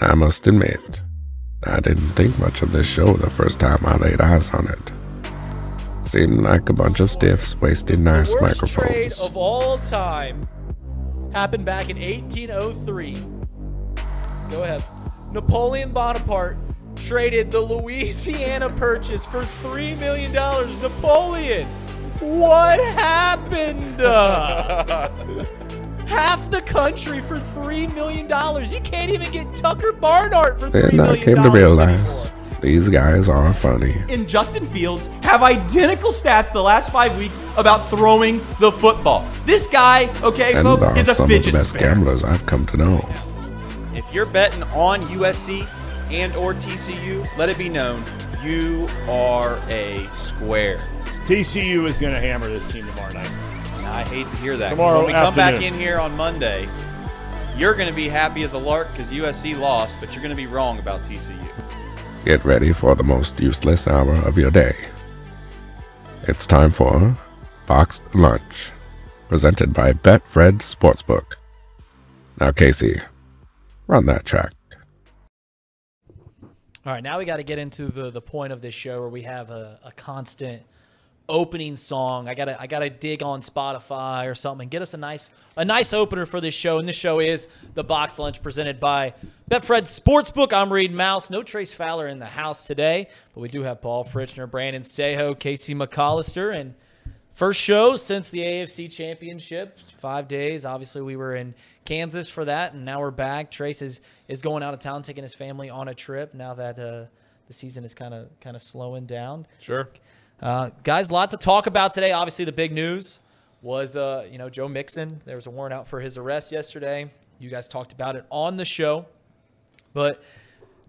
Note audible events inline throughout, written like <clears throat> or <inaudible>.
I must admit, I didn't think much of this show the first time I laid eyes on it. Seemed like a bunch of stiffs wasting nice Worst microphones. trade of all time happened back in 1803. Go ahead. Napoleon Bonaparte traded the Louisiana Purchase for $3 million. Napoleon, what happened? <laughs> Half the country for $3 million. You can't even get Tucker Barnhart for $3 then I came to anymore. realize these guys are funny. and Justin Fields have identical stats the last five weeks about throwing the football. This guy, okay, And folks, are is a some of the fidget best spinner. gamblers I've come to know. If you're betting on USC and or TCU, let it be known you are a square. TCU is going to hammer this team tomorrow night. And I hate to hear that. 'cause Tomorrow when we come back in here on Monday, you're going to be happy as a lark because USC lost, but you're going to be wrong about TCU. Get ready for the most useless hour of your day. It's time for Box'd Lunch, presented by Betfred Sportsbook. Now, Casey, run that track. All right, now we got to get into the the point of this show where we have a, a constant opening song. I gotta I gotta dig on Spotify or something and get us a nice a nice opener for this show. And this show is the Box'd Lunch presented by Betfred Sportsbook. I'm Reed Mouse. No Trace Fowler in the house today, but we do have Paul Fritchner, Brandon Sejo, Casey McAllister, and First show since the AFC Championship, five days. Obviously, we were in Kansas for that, and now we're back. Trace is, is going out of town, taking his family on a trip. Now that uh, the season is kind of kind of slowing down. Sure. Uh, guys, a lot to talk about today. Obviously, the big news was uh, you know Joe Mixon. There was a warrant out for his arrest yesterday. You guys talked about it on the show, but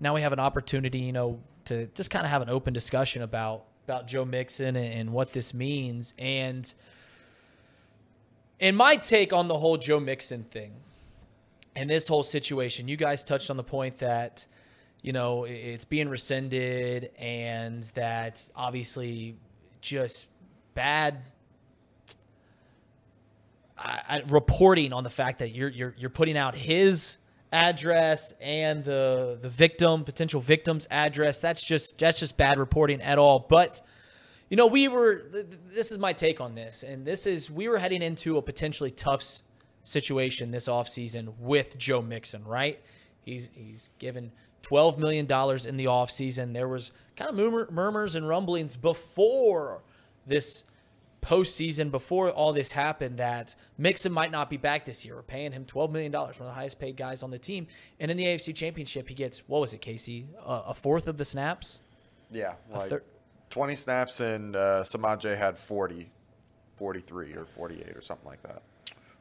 now we have an opportunity, you know, to just kind of have an open discussion about about Joe Mixon and, and what this means. And in my take on the whole Joe Mixon thing and this whole situation, you guys touched on the point that you know it's being rescinded and that obviously just bad I, I, reporting on the fact that you're you're you're putting out his address and the the victim potential victim's address. That's just that's just bad reporting at all. But you know we were th- th- this is my take on this. And this is we were heading into a potentially tough situation this offseason with Joe Mixon right? He's he's given 12 million dollars in the offseason there was kind of murmur, murmurs and rumblings before this postseason before all this happened that Mixon might not be back this year. We're paying him $12 million, one of the highest paid guys on the team. And in the AFC Championship, he gets, what was it, Casey? Uh, a fourth of the snaps? Yeah, like thir- 20 snaps and uh, Samaje had 40, 43 or 48 or something like that.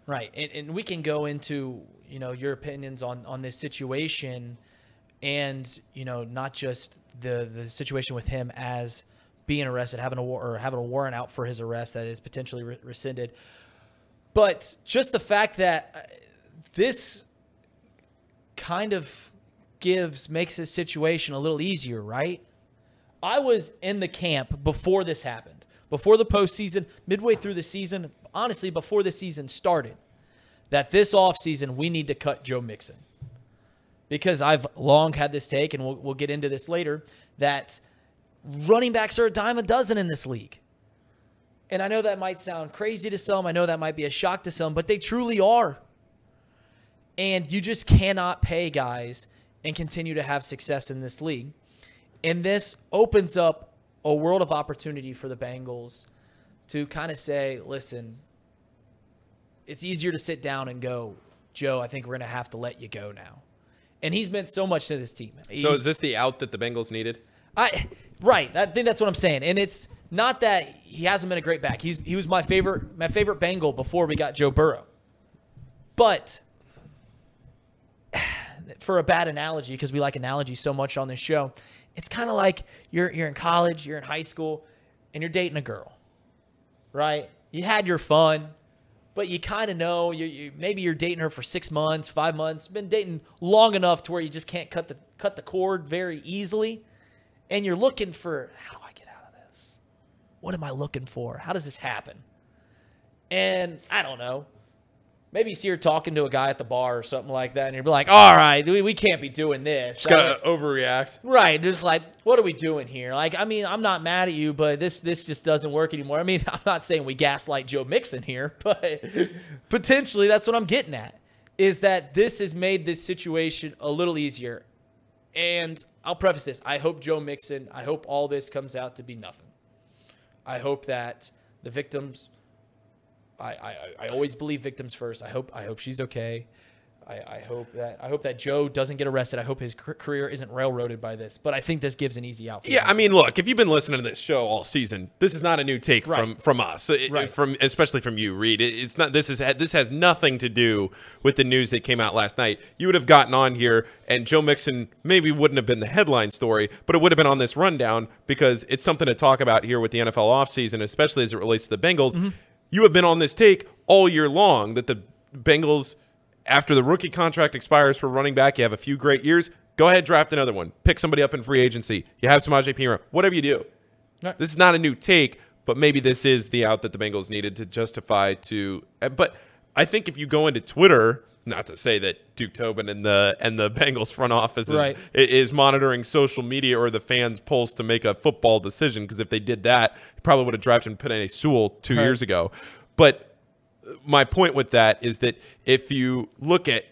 Right. And, and we can go into, you know, your opinions on, on this situation and, you know, not just the, the situation with him as being arrested, having a war or having a warrant out for his arrest that is potentially re- rescinded, but just the fact that uh, this kind of gives makes this situation a little easier, right? I was in the camp before this happened, before the postseason, midway through the season, honestly, before the season started, that this offseason we need to cut Joe Mixon. Because I've long had this take, and we'll, we'll get into this later, that running backs are a dime a dozen in this league. And I know that might sound crazy to some. I know that might be a shock to some, but they truly are. And you just cannot pay guys and continue to have success in this league. And this opens up a world of opportunity for the Bengals to kind of say, listen, it's easier to sit down and go, Joe, I think we're going to have to let you go now. And he's meant so much to this team. So is this the out that the Bengals needed? I right. I think that's what I'm saying. And it's not that he hasn't been a great back. He's he was my favorite my favorite Bengal before we got Joe Burrow. But <sighs> for a bad analogy, because we like analogies so much on this show, it's kind of like you're you're in college, you're in high school, and you're dating a girl, right? You had your fun, but you kind of know you, you maybe you're dating her for six months, five months, been dating long enough to where you just can't cut the cut the cord very easily, and you're looking for how do I get out of this? What am I looking for? How does this happen? And I don't know. Maybe you see her talking to a guy at the bar or something like that, and you're like, all right, we, we can't be doing this. Just gotta overreact. Right. Just like, what are we doing here? Like, I mean, I'm not mad at you, but this this just doesn't work anymore. I mean, <laughs> I'm not saying we gaslight Joe Mixon here, <laughs> but potentially that's what I'm getting at. Is that this has made this situation a little easier. And I'll preface this. I hope Joe Mixon, I hope all this comes out to be nothing. I hope that the victims I, I, I always believe victims first. I hope I hope she's okay. I, I hope that I hope that Joe doesn't get arrested. I hope his career isn't railroaded by this. But I think this gives an easy out. Yeah, him. I mean, look, if you've been listening to this show all season, this is not a new take Right. from from us, It- Right. from especially from you, Reed. It- It's not. This is this has nothing to do with the news that came out last night. You would have gotten on here, and Joe Mixon maybe wouldn't have been the headline story, but it would have been on this rundown because it's something to talk about here with the NFL offseason, especially as it relates to the Bengals. Mm-hmm. You have been on this take all year long that the Bengals after the rookie contract expires for running back, you have a few great years. Go ahead, draft another one. Pick somebody up in free agency. You have Samaje Perine. Whatever you do. Right. This is not a new take, but maybe this is the out that the Bengals needed to justify to. But I think if you go into Twitter, not to say that Duke Tobin and the and the Bengals front office is, Right. is monitoring social media or the fans' pulse to make a football decision, because if they did that, probably would have drafted Penei Sewell two Right. years ago. But my point with that is that if you look at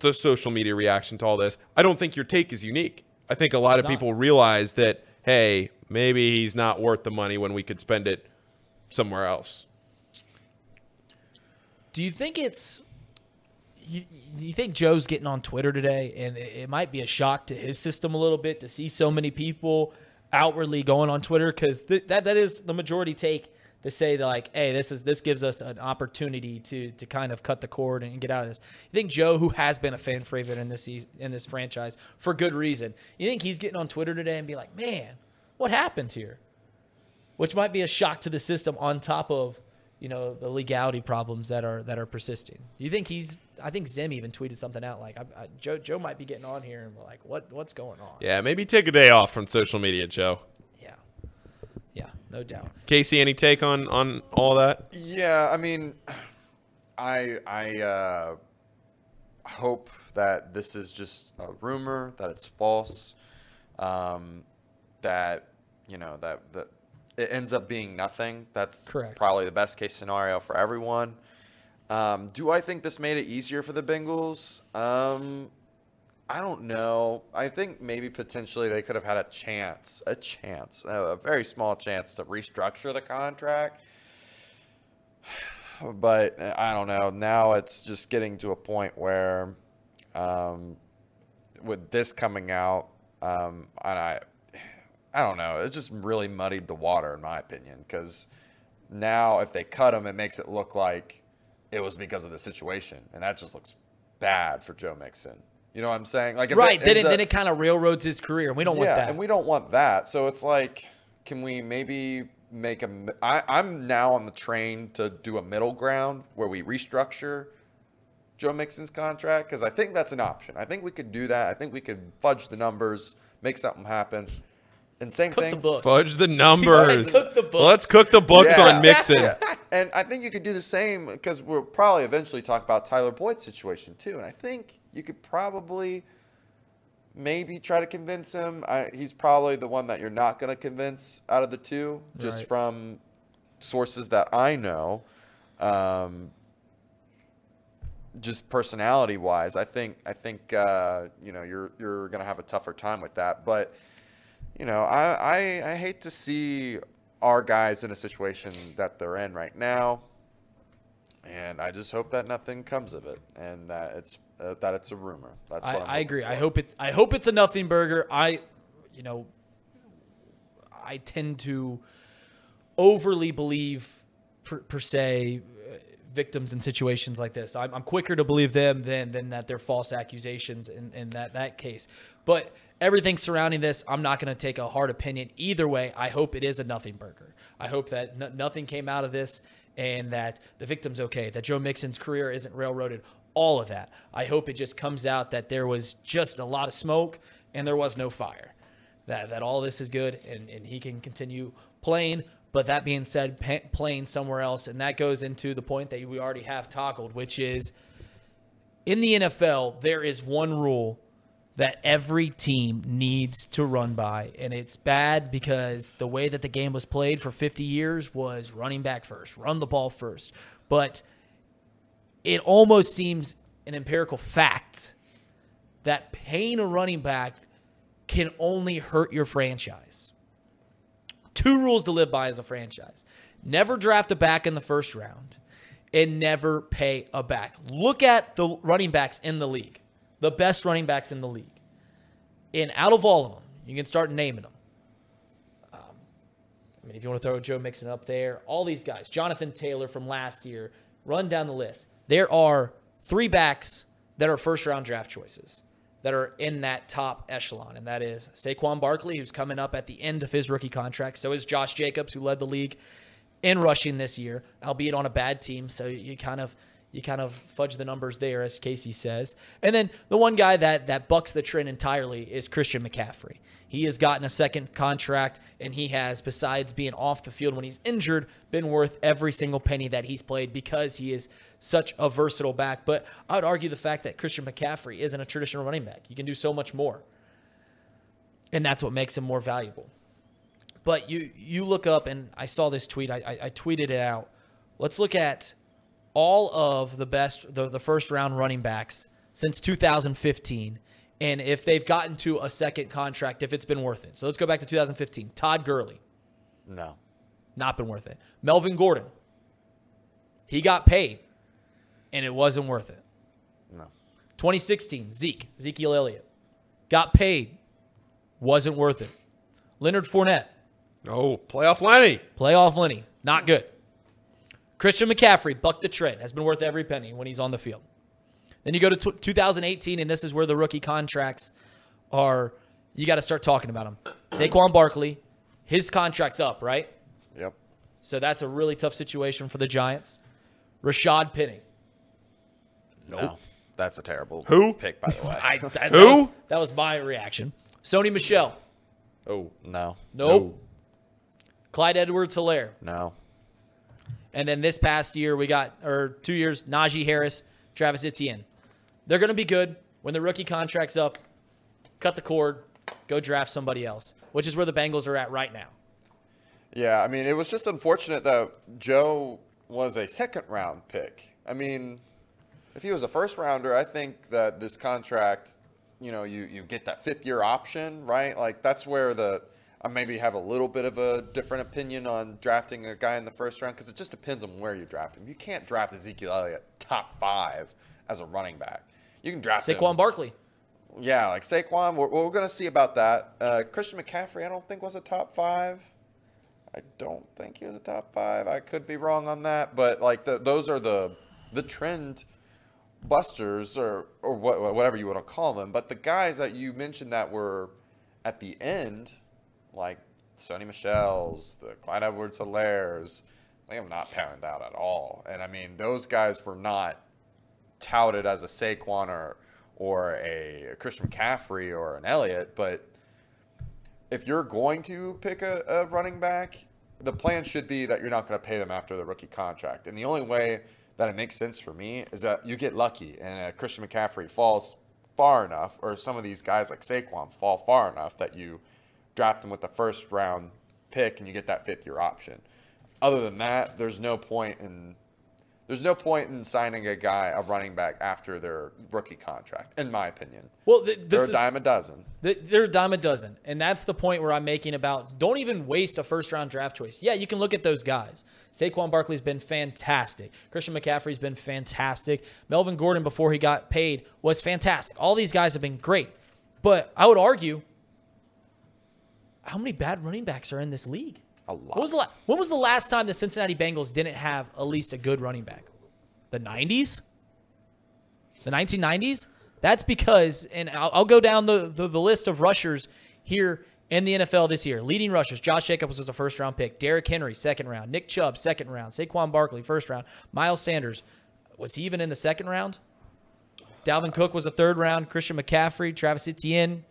the social media reaction to all this, I don't think your take is unique. I think a lot of not. people realize that, hey, maybe he's not worth the money when we could spend it somewhere else. Do you think it's? You, you think Joe's getting on Twitter today, and it, it might be a shock to his system a little bit to see so many people outwardly going on Twitter because th- that that is the majority take to say that like, hey, this is this gives us an opportunity to to kind of cut the cord and get out of this. You think Joe, who has been a fan favorite in this season, in this franchise for good reason, you think he's getting on Twitter today and be like, man, what happened here? Which might be a shock to the system on top of you know the legality problems that are that are persisting. You think he's? I think Zim even tweeted something out like, I, I, Joe Joe might be getting on here and we're like, what what's going on? Yeah, maybe take a day off from social media, Joe. yeah, yeah, no doubt. Casey, any take on on all that? Yeah, I mean, I I uh, hope that this is just a rumor, that it's false, um, that you know that that it ends up being nothing. That's Correct. probably the best case scenario for everyone. Um, do I think this made it easier for the Bengals? Um, I don't know. I think maybe potentially they could have had a chance, a chance, a very small chance to restructure the contract <sighs> but uh, I don't know. Now it's just getting to a point where, um, with this coming out, um, and I, I don't know. It just really muddied the water, in my opinion, because now if they cut him, it makes it look like it was because of the situation, and that just looks bad for Joe Mixon. You know what I'm saying? Like, if right. Then it, then up- it kind of railroads his career, and we don't yeah, want that. and we don't want that. So it's like, can we maybe make a? I, I'm now on the train to do a middle ground where we restructure Joe Mixon's contract because I think that's an option. I think we could do that. I think we could fudge the numbers, make something happen. And same Cook thing. the books. Fudge the numbers. cook the books. Let's cook the books Yeah. on Mixon. Yeah. <laughs> And I think you could do the same because we'll probably eventually talk about Tyler Boyd's situation too. And I think you could probably maybe try to convince him. I, he's probably the one that you're not going to convince out of the two, just Right. from sources that I know. Um, just personality wise, I think I think uh, you know you're you're gonna have a tougher time with that. But you know, I, I I hate to see our guys in a situation that they're in right now, and I just hope that nothing comes of it, and that it's uh, that it's a rumor. That's I, what I'm I agree. I hope it's I hope it's a nothing burger. I, you know, I tend to overly believe per, per se victims in situations like this. I'm, I'm quicker to believe them than than that they're false accusations in, in that that case. But everything surrounding this, I'm not going to take a hard opinion either way. I hope it is a nothing burger. I hope that nothing came out of this and that the victim's okay. That Joe Mixon's career isn't railroaded. All of that. I hope it just comes out that there was just a lot of smoke and there was no fire that, that all this is good and, and he can continue playing But that being said, playing somewhere else, and that goes into the point that we already have toggled, which is in the NFL, there is one rule that every team needs to run by. And it's bad because the way that the game was played for 50 years was running back first, run the ball first. But it almost seems an empirical fact that paying a running back can only hurt your franchise. Two rules to live by as a franchise never draft a back in the first round and never pay a back. Look at the running backs in the league, the best running backs in the league. And out of all of them, you can start naming them. Um, I mean, if you want to throw Joe Mixon up there, all these guys, Jonathan Taylor from last year, run down the list. There are three backs that are first round draft choices that are in that top echelon, and that is Saquon Barkley, who's coming up at the end of his rookie contract. So is Josh Jacobs, who led the league in rushing this year, albeit on a bad team. So you kind of you kind of fudge the numbers there, as Casey says. And then the one guy that that bucks the trend entirely is Christian McCaffrey. He has gotten a second contract, and he has, besides being off the field when he's injured, been worth every single penny that he's played because he is such a versatile back. But I would argue the fact that Christian McCaffrey isn't a traditional running back. You can do so much more. And that's what makes him more valuable. But you you look up, and I saw this tweet. I, I, I tweeted it out. Let's look at all of the best, the, the first round running backs since 2015, and if they've gotten to a second contract, if it's been worth it. So let's go back to 2015. Todd Gurley, No. not been worth it. Melvin Gordon, he got paid, and it wasn't worth it. No. 2016, Zeke, Ezekiel Elliott, got paid, wasn't worth it. Leonard Fournette, Oh, playoff Lenny. playoff Lenny, not good. Christian McCaffrey, bucked the trend, has been worth every penny when he's on the field. Then you go to t- 2018, and this is where the rookie contracts are. You got to start talking about them. Saquon Barkley, his contract's up, right? Yep. So that's a really tough situation for the Giants. Rashaad Penny. No. That's a terrible Who? pick, by the way. <laughs> I, that, Who? That was, that was my reaction. Sony Michel. Oh, no. Nope. Clyde Edwards Helaire. No. And then this past year, we got, or two years, Najee Harris, Travis Etienne. They're going to be good. When the rookie contract's up, cut the cord, go draft somebody else, which is where the Bengals are at right now. Yeah, I mean, it was just unfortunate that Joe was a second round pick. I mean, if he was a first rounder, I think that this contract, you know, you, you get that fifth year option, right? Like, that's where the. I maybe have a little bit of a different opinion on drafting a guy in the first round because it just depends on where you draft him. You can't draft Ezekiel Elliott top five as a running back. You can draft Saquon him, Barkley. Yeah, like Saquon, we're, we're going to see about that. Uh, Christian McCaffrey, I don't think was a top five. I don't think he was a top five. I could be wrong on that, but like the, those are the the trend busters or or what, whatever you want to call them. But the guys that you mentioned that were at the end, like Sony Michel's, the Clyde Edwards Helaire's, they have not panned out at all. And I mean, those guys were not touted as a Saquon or or a Christian McCaffrey or an Elliott, but if you're going to pick a, a running back, the plan should be that you're not going to pay them after the rookie contract. And the only way that it makes sense for me is that you get lucky and Christian McCaffrey falls far enough, or some of these guys like Saquon fall far enough that you draft them with the first round pick and you get that fifth year option. Other than that, there's no point in there's no point in signing a guy a running back after their rookie contract, in my opinion. Well, th- They're a dime a dozen. th- they're a dime a dozen. And that's the point where I'm making about don't even waste a first round draft choice. Yeah, you can look at those guys. Saquon Barkley's been fantastic. Christian McCaffrey's been fantastic. Melvin Gordon, before he got paid, was fantastic. All these guys have been great. But I would argue how many bad running backs are in this league? A lot. When was, the la- when was the last time the Cincinnati Bengals didn't have at least a good running back? The 90s? The 1990s? That's because, and I'll, I'll go down the, the, the list of rushers here in the NFL this year. Leading rushers, Josh Jacobs was a first round pick. Derrick Henry, second round. Nick Chubb, second round. Saquon Barkley, first round. Miles Sanders, was he even in the second round? Dalvin Cook was a third round. Christian McCaffrey, Travis Etienne,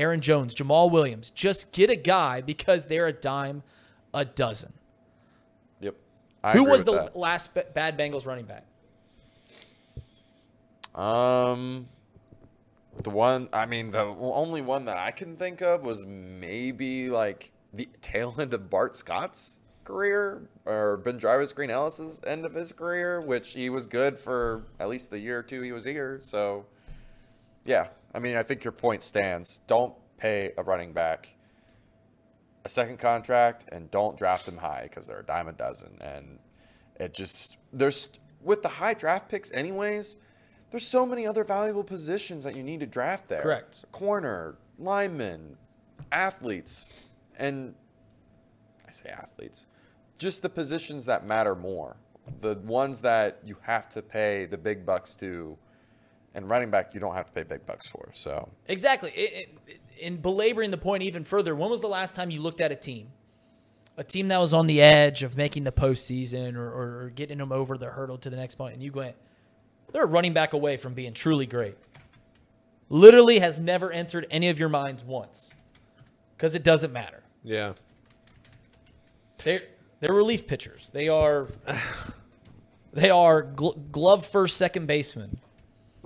Aaron Jones, Jamaal Williams. Just get a guy because they're a dime a dozen. I Who was the that. last bad Bengals running back? Um, the one I mean, the only one that I can think of was maybe like the <laughs> tail end of Bart Scott's career or BenJarvus Green-Ellis's end of his career, which he was good for at least the year or two he was here. So, yeah, I mean, I think your point stands. Don't pay a running back a second contract and don't draft them high because they're a dime a dozen. And it just there's with the high draft picks anyways. There's so many other valuable positions that you need to draft there. Correct. Corner, linemen, athletes, and I say athletes, just the positions that matter more. The ones that you have to pay the big bucks to, and running back you don't have to pay big bucks for. So Exactly. It, it, in belaboring the point even further, when was the last time you looked at a team? A team that was on the edge of making the postseason or, or, or getting them over the hurdle to the next point, and you went, they're a running back away from being truly great. Literally has never entered any of your minds once because it doesn't matter. Yeah. They're, they're relief pitchers. They are they are gl- glove first second baseman.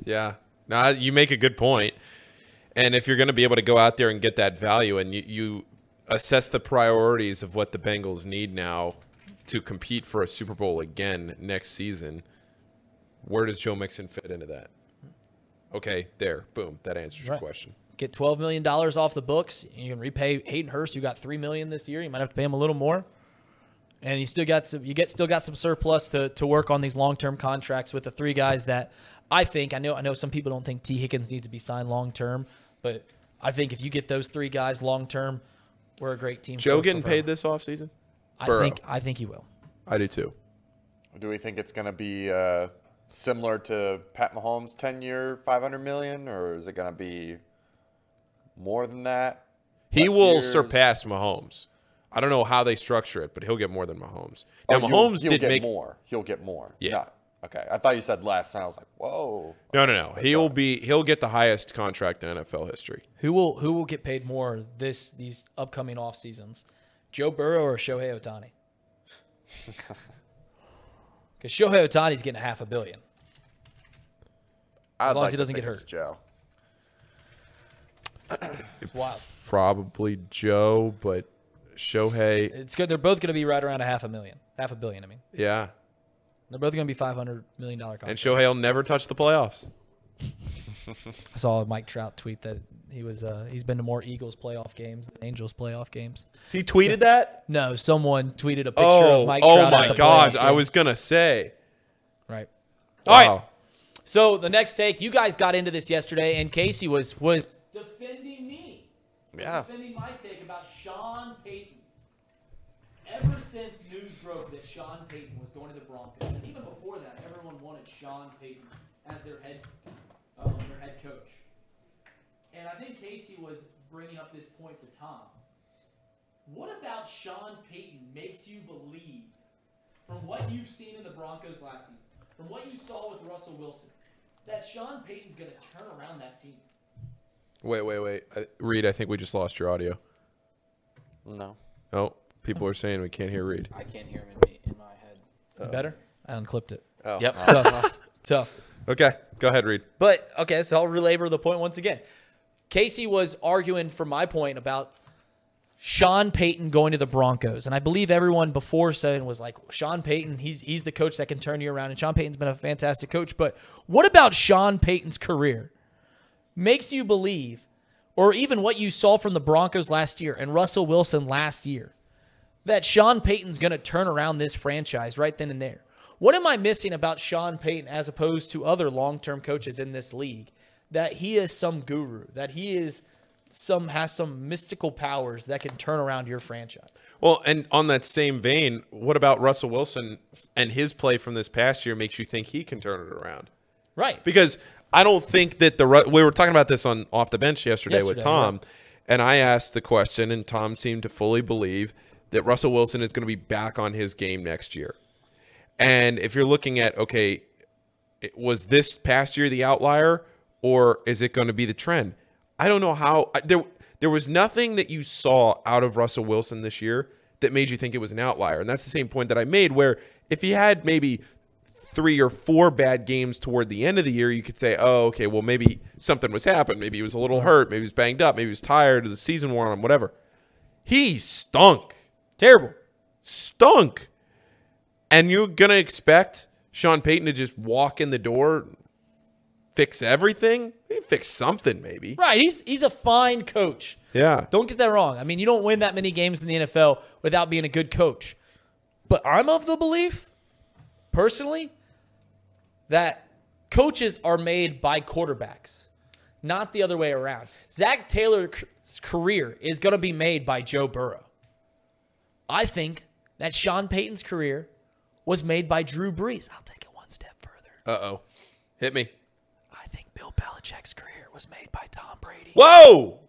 Yeah. No, you make a good point. And if you're going to be able to go out there and get that value and you, you assess the priorities of what the Bengals need now to compete for a Super Bowl again next season, where does Joe Mixon fit into that? Okay, there. Boom. That answers your question. Get twelve million dollars off the books. You can repay Hayden Hurst. You got three million this year. You might have to pay him a little more, and you still got some. You get still got some surplus to, to work on these long term contracts with the three guys that I think I know. I know some people don't think Tee Higgins needs to be signed long term, but I think if you get those three guys long term, we're a great team. Joe getting paid this offseason? I Burrow. think I think he will. I do too. Do we think it's going to be uh, similar to Pat Mahomes' 10 year, 500 million, or is it going to be more than that? He will years? surpass Mahomes. I don't know how they structure it, but he'll get more than Mahomes. Now, Oh, you'll- Mahomes he'll did get make more. He'll get more. Yeah. Not- okay. I thought you said less, and I was like, whoa. No, no, no. He'll be he'll get the highest contract in NFL history. Who will who will get paid more this these upcoming off seasons? Joe Burrow or Shohei Ohtani? <laughs> Because Shohei Ohtani's getting a half a billion. I'd long as he doesn't think get it's hurt. Joe. It's wild. <clears throat> Probably Joe, but Shohei, It's good. They're both going to be right around a half a million, half a billion. I mean, yeah. They're both going to be five hundred million dollar And contracts. Shohei will never touch the playoffs. <laughs> I saw a Mike Trout tweet that he was uh, he's been to more Eagles playoff games than Angels playoff games. He tweeted that? No, someone tweeted a picture Oh, of Mike oh Trout. at my the God. playoff I games. was going to say. right. All right. Wow. So the next take, you guys got into this yesterday, and Casey was was defending me. Yeah. Defending my take about Sean Payton. Ever since news broke that Sean Payton was going to the Broncos, and even before that, everyone wanted Sean Payton as their head um, their head coach. And I think Casey was bringing up this point to Tom. What about Sean Payton makes you believe from what you've seen in the Broncos last season, from what you saw with Russell Wilson, that Sean Payton's going to turn around that team. Wait, wait, wait. Uh, Reed, I think we just lost your audio. No. Oh, people are saying we can't hear Reed. I can't hear him in, me, in my head. Better? I unclipped it. Oh. Yep. Tough. <laughs> Tough. Okay, go ahead, Reed. But okay, so I'll relabor the point once again. Casey was arguing for my point about Sean Payton going to the Broncos, and I believe everyone before said was like Sean Payton. He's he's the coach that can turn you around, and Sean Payton's been a fantastic coach. But what about Sean Payton's career makes you believe, or even what you saw from the Broncos last year and Russell Wilson last year, that Sean Payton's going to turn around this franchise right then and there? What am I missing about Sean Payton as opposed to other long term coaches in this league? That he is some guru, that he is some has some mystical powers that can turn around your franchise. Well, and on that same vein, what about Russell Wilson and his play from this past year makes you think he can turn it around? Right. Because I don't think that the we were talking about this on off the bench yesterday, with Tom, right. and I asked the question, and Tom seemed to fully believe that Russell Wilson is going to be back on his game next year. And if you're looking at okay, was this past year the outlier, or is it going to be the trend? I don't know how there there was nothing that you saw out of Russell Wilson this year that made you think it was an outlier. And that's the same point that I made where if he had maybe three or four bad games toward the end of the year, you could say, oh, okay, well, maybe something was happening. Maybe he was a little hurt. Maybe he was banged up. Maybe he was tired. The season wore on him, whatever. He stunk. Terrible. Stunk. And you're going to expect Sean Payton to just walk in the door, fix everything? He fix something, maybe. Right. He's he's a fine coach. Yeah. Don't get that wrong. I mean, you don't win that many games in the NFL without being a good coach. But I'm of the belief, personally, that coaches are made by quarterbacks, not the other way around. Zac Taylor's career is going to be made by Joe Burrow. I think that Sean Payton's career was made by Drew Brees. I'll take it one step further. Uh oh. Hit me. I think Bill Belichick's career was made by Tom Brady. Whoa!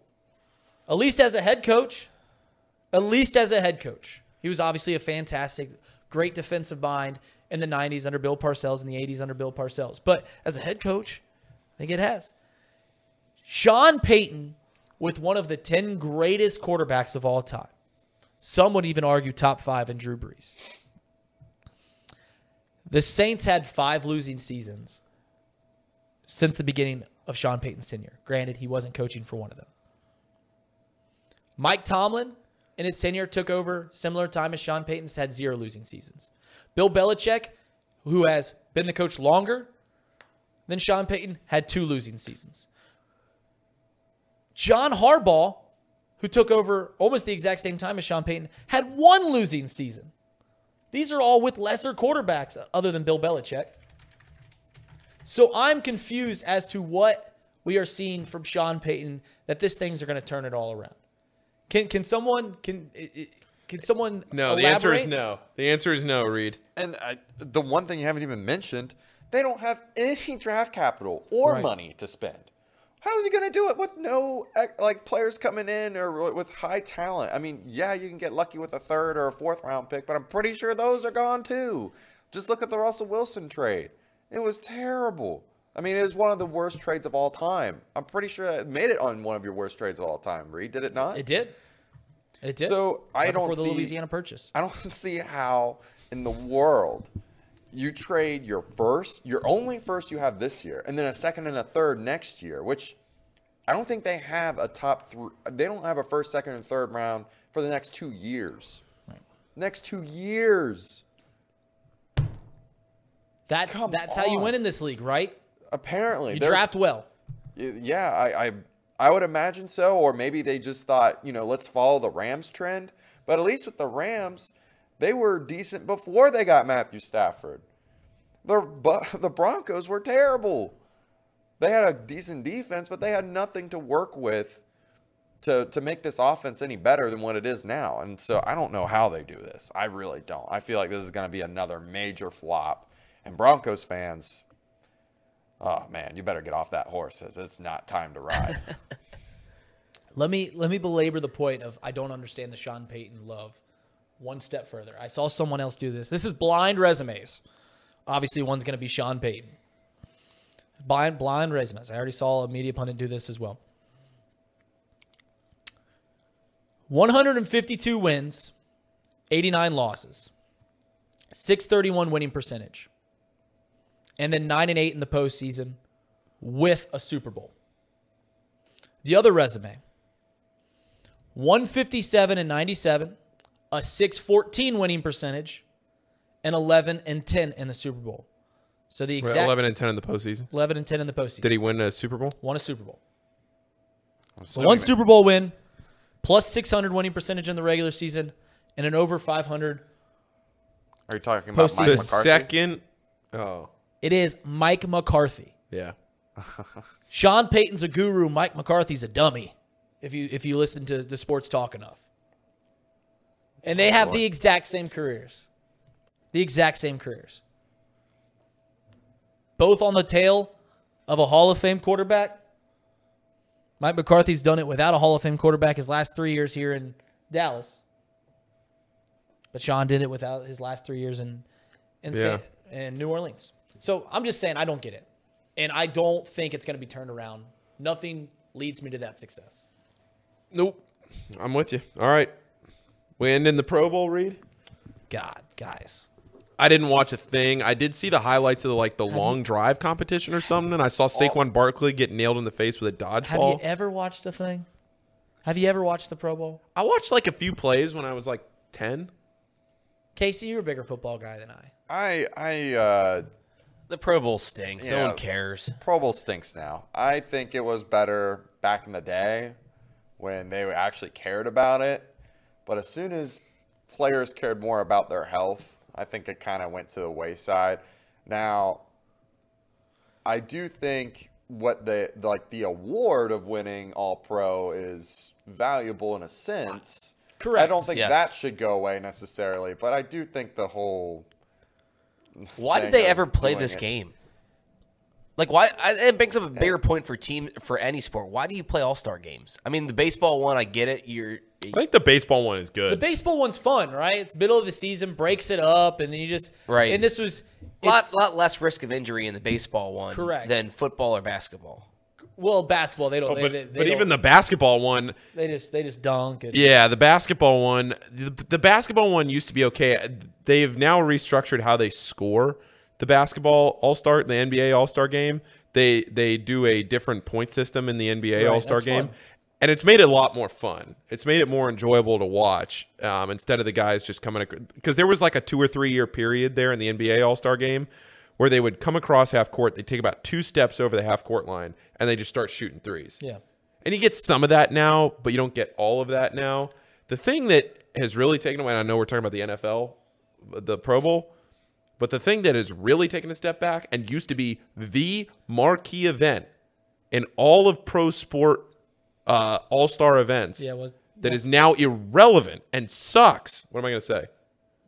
At least as a head coach. At least as a head coach. He was obviously a fantastic, great defensive mind in the 90s under Bill Parcells and the 80s under Bill Parcells. But as a head coach, I think it has. Sean Payton with one of the 10 greatest quarterbacks of all time. Some would even argue top five in Drew Brees. The Saints had five losing seasons since the beginning of Sean Payton's tenure. Granted, he wasn't coaching for one of them. Mike Tomlin, in his tenure, took over similar time as Sean Payton's had zero losing seasons. Bill Belichick, who has been the coach longer than Sean Payton, had two losing seasons. John Harbaugh, who took over almost the exact same time as Sean Payton, had one losing season. These are all with lesser quarterbacks other than Bill Belichick. So I'm confused as to what we are seeing from Sean Payton that this things are going to turn it all around. Can can someone can can someone No, the answer is no. The answer is no, Reed. And I, the one thing you haven't even mentioned, they don't have any draft capital or Right. money to spend. How is he going to do it with no eh, like players coming in or with high talent? I mean, yeah, you can get lucky with a third or a fourth round pick, but I'm pretty sure those are gone too. Just look at the Russell Wilson trade. It was terrible. I mean, it was one of the worst trades of all time. I'm pretty sure it made it on one of your worst trades of all time. Reed, did it not? It did. It did. So, I Right don't see. before the see- Louisiana purchase. I don't <laughs> see how in the world you trade your first, your only first you have this year, and then a second and a third next year, which I don't think they have a top three. They don't have a first, second, and third round for the next two years. Right. Next two years. That's Come that's how you win in this league, right? Apparently, You draft well. Yeah, I, I I would imagine so, or maybe they just thought, you know, let's follow the Rams trend. But at least with the Rams, they were decent before they got Matthew Stafford. The <laughs> the Broncos were terrible. They had a decent defense, but they had nothing to work with to to make this offense any better than what it is now. And so I don't know how they do this. I really don't. I feel like this is going to be another major flop. And Broncos fans, Oh man, you better get off that horse. It's not time to ride. <laughs> Let me let me belabor the point of I don't understand the Sean Payton love one step further. I saw someone else do this. This is blind resumes. Obviously, one's going to be Sean Payton. Blind blind resumes. I already saw a media pundit do this as well. 152 wins, 89 losses, 631 winning percentage, and then 9 and 8 in the postseason with a Super Bowl. The other resume 157 and 97, a 614 winning percentage, and 11 and 10 in the Super Bowl. So the We're exact 11 and 10 in the postseason. 11 and 10 in the postseason. Did he win a Super Bowl? Won a Super Bowl. So One Super Bowl win, plus 600 winning percentage in the regular season, and an over 500. Are you talking about Postseason. Mike The McCarthy? second. Oh, It is Mike McCarthy. yeah. Sean Payton's a guru. Mike McCarthy's a dummy. If you if you listen to the sports talk enough, and they have the exact same careers, the exact same careers, both on the tail of a Hall of Fame quarterback. Mike McCarthy's done it without a Hall of Fame quarterback his last three years here in Dallas, but Sean did it without his last three years in in, Yeah. San, in New Orleans. So I'm just saying I don't get it, and I don't think it's going to be turned around. Nothing leads me to that success. Nope. I'm with you. All right. We end in the Pro Bowl, Reed. God, guys. I didn't watch a thing. I did see the highlights of the, like the long drive competition or something, and I saw Saquon Barkley get nailed in the face with a dodgeball. Have dodgeball. you ever watched a thing? Have you ever watched the Pro Bowl? I watched like a few plays when I was like ten. Casey, you're a bigger football guy than I. I I uh, The Pro Bowl stinks. No one cares. Pro Bowl stinks now. I think it was better back in the day when they actually cared about it. But as soon as players cared more about their health, I think it kind of went to the wayside. Now, I do think what the like the award of winning All Pro is valuable in a sense. Correct. I don't think Yes. that should go away necessarily, but I do think the whole Why did they ever play this it- game? Like why? I- It brings up a bigger point for team for any sport. Why do you play All Star games? I mean, the baseball one, I get it. You're I think the baseball one is good. The baseball one's fun, right? It's middle of the season, breaks it up, and then you just Right. And this was lot lot less risk of injury in the baseball one Correct. than football or basketball. well basketball. They don't. Oh, but they, they but even don't- the basketball one, they just they just dunk. And, yeah, the basketball one, the, the basketball one used to be okay. They've now restructured how they score the basketball All Star, the NBA All Star game. They they do a different point system in the NBA Right, All Star game. fun. And it's made it a lot more fun. It's made it more enjoyable to watch um, instead of the guys just coming because there was like a two or three year period there in the NBA All Star game where they would come across half court, they take about two steps over the half court line, and they just start shooting threes. yeah. And you get some of that now, but you don't get all of that now. The thing that has really taken away, and I know we're talking about the NFL, the Pro Bowl, but the thing that has really taken a step back and used to be the marquee event in all of pro sport uh, all star events Yeah, was- that is now irrelevant and sucks. What am I going to say?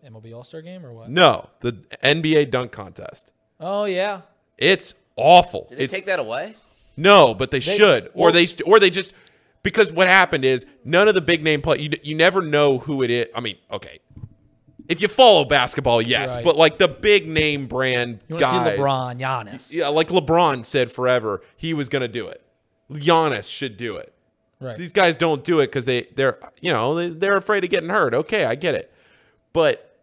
MLB All Star game or what? No, the NBA dunk contest. Oh yeah. It's awful. Did they it's take that away? No, but they, should, or they or they just because what happened is none of the big name play. You, you never know who it is. I mean, okay, if you follow basketball, yes, Right. but like the big name brand You want to guys, see LeBron, Giannis? yeah, like LeBron said forever, he was going to do it. Giannis should do it. Right. These guys don't do it because they they're you know they, they're afraid of getting hurt. Okay, I get it, but